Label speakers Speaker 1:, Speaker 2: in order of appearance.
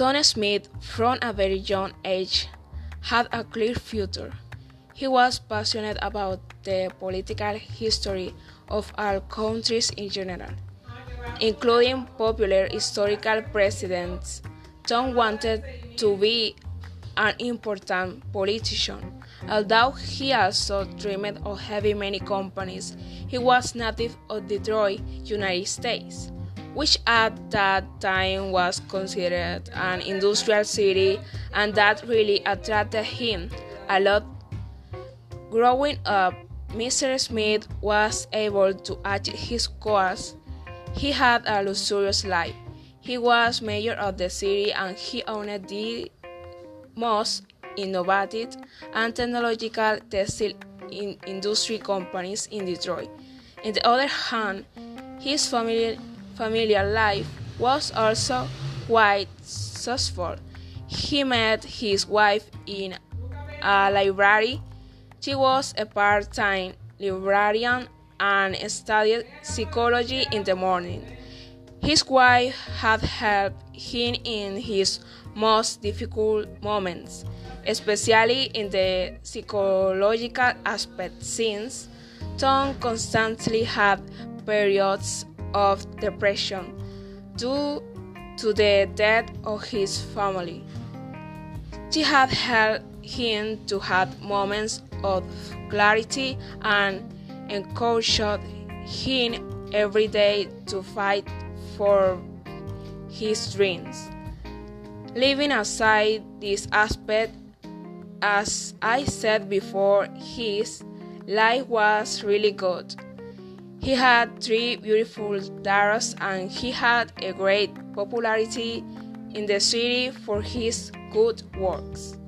Speaker 1: Tom Smith, from a very young age, had a clear future. He was passionate about the political history of our countries in general, including popular historical presidents. Tom wanted to be an important politician. Although he also dreamed of having many companies, he was native of Detroit, United States which at that time was considered an industrial city and that really attracted him a lot. Growing up, Mr. Smith was able to achieve his goals. He had a luxurious life. He was mayor of the city and he owned the most innovative and technological textile in industry companies in Detroit. On the other hand, his family familiar life was also quite successful. He met his wife in a library. She was a part time librarian and studied psychology in the morning. His wife had helped him in his most difficult moments, especially in the psychological aspect, since Tom constantly had periods of depression due to the death of his family. She had helped him to have moments of clarity and encouraged him every day to fight for his dreams. Leaving aside this aspect, as I said before, his life was really good. He had three beautiful daughters and he had a great popularity in the city for his good works.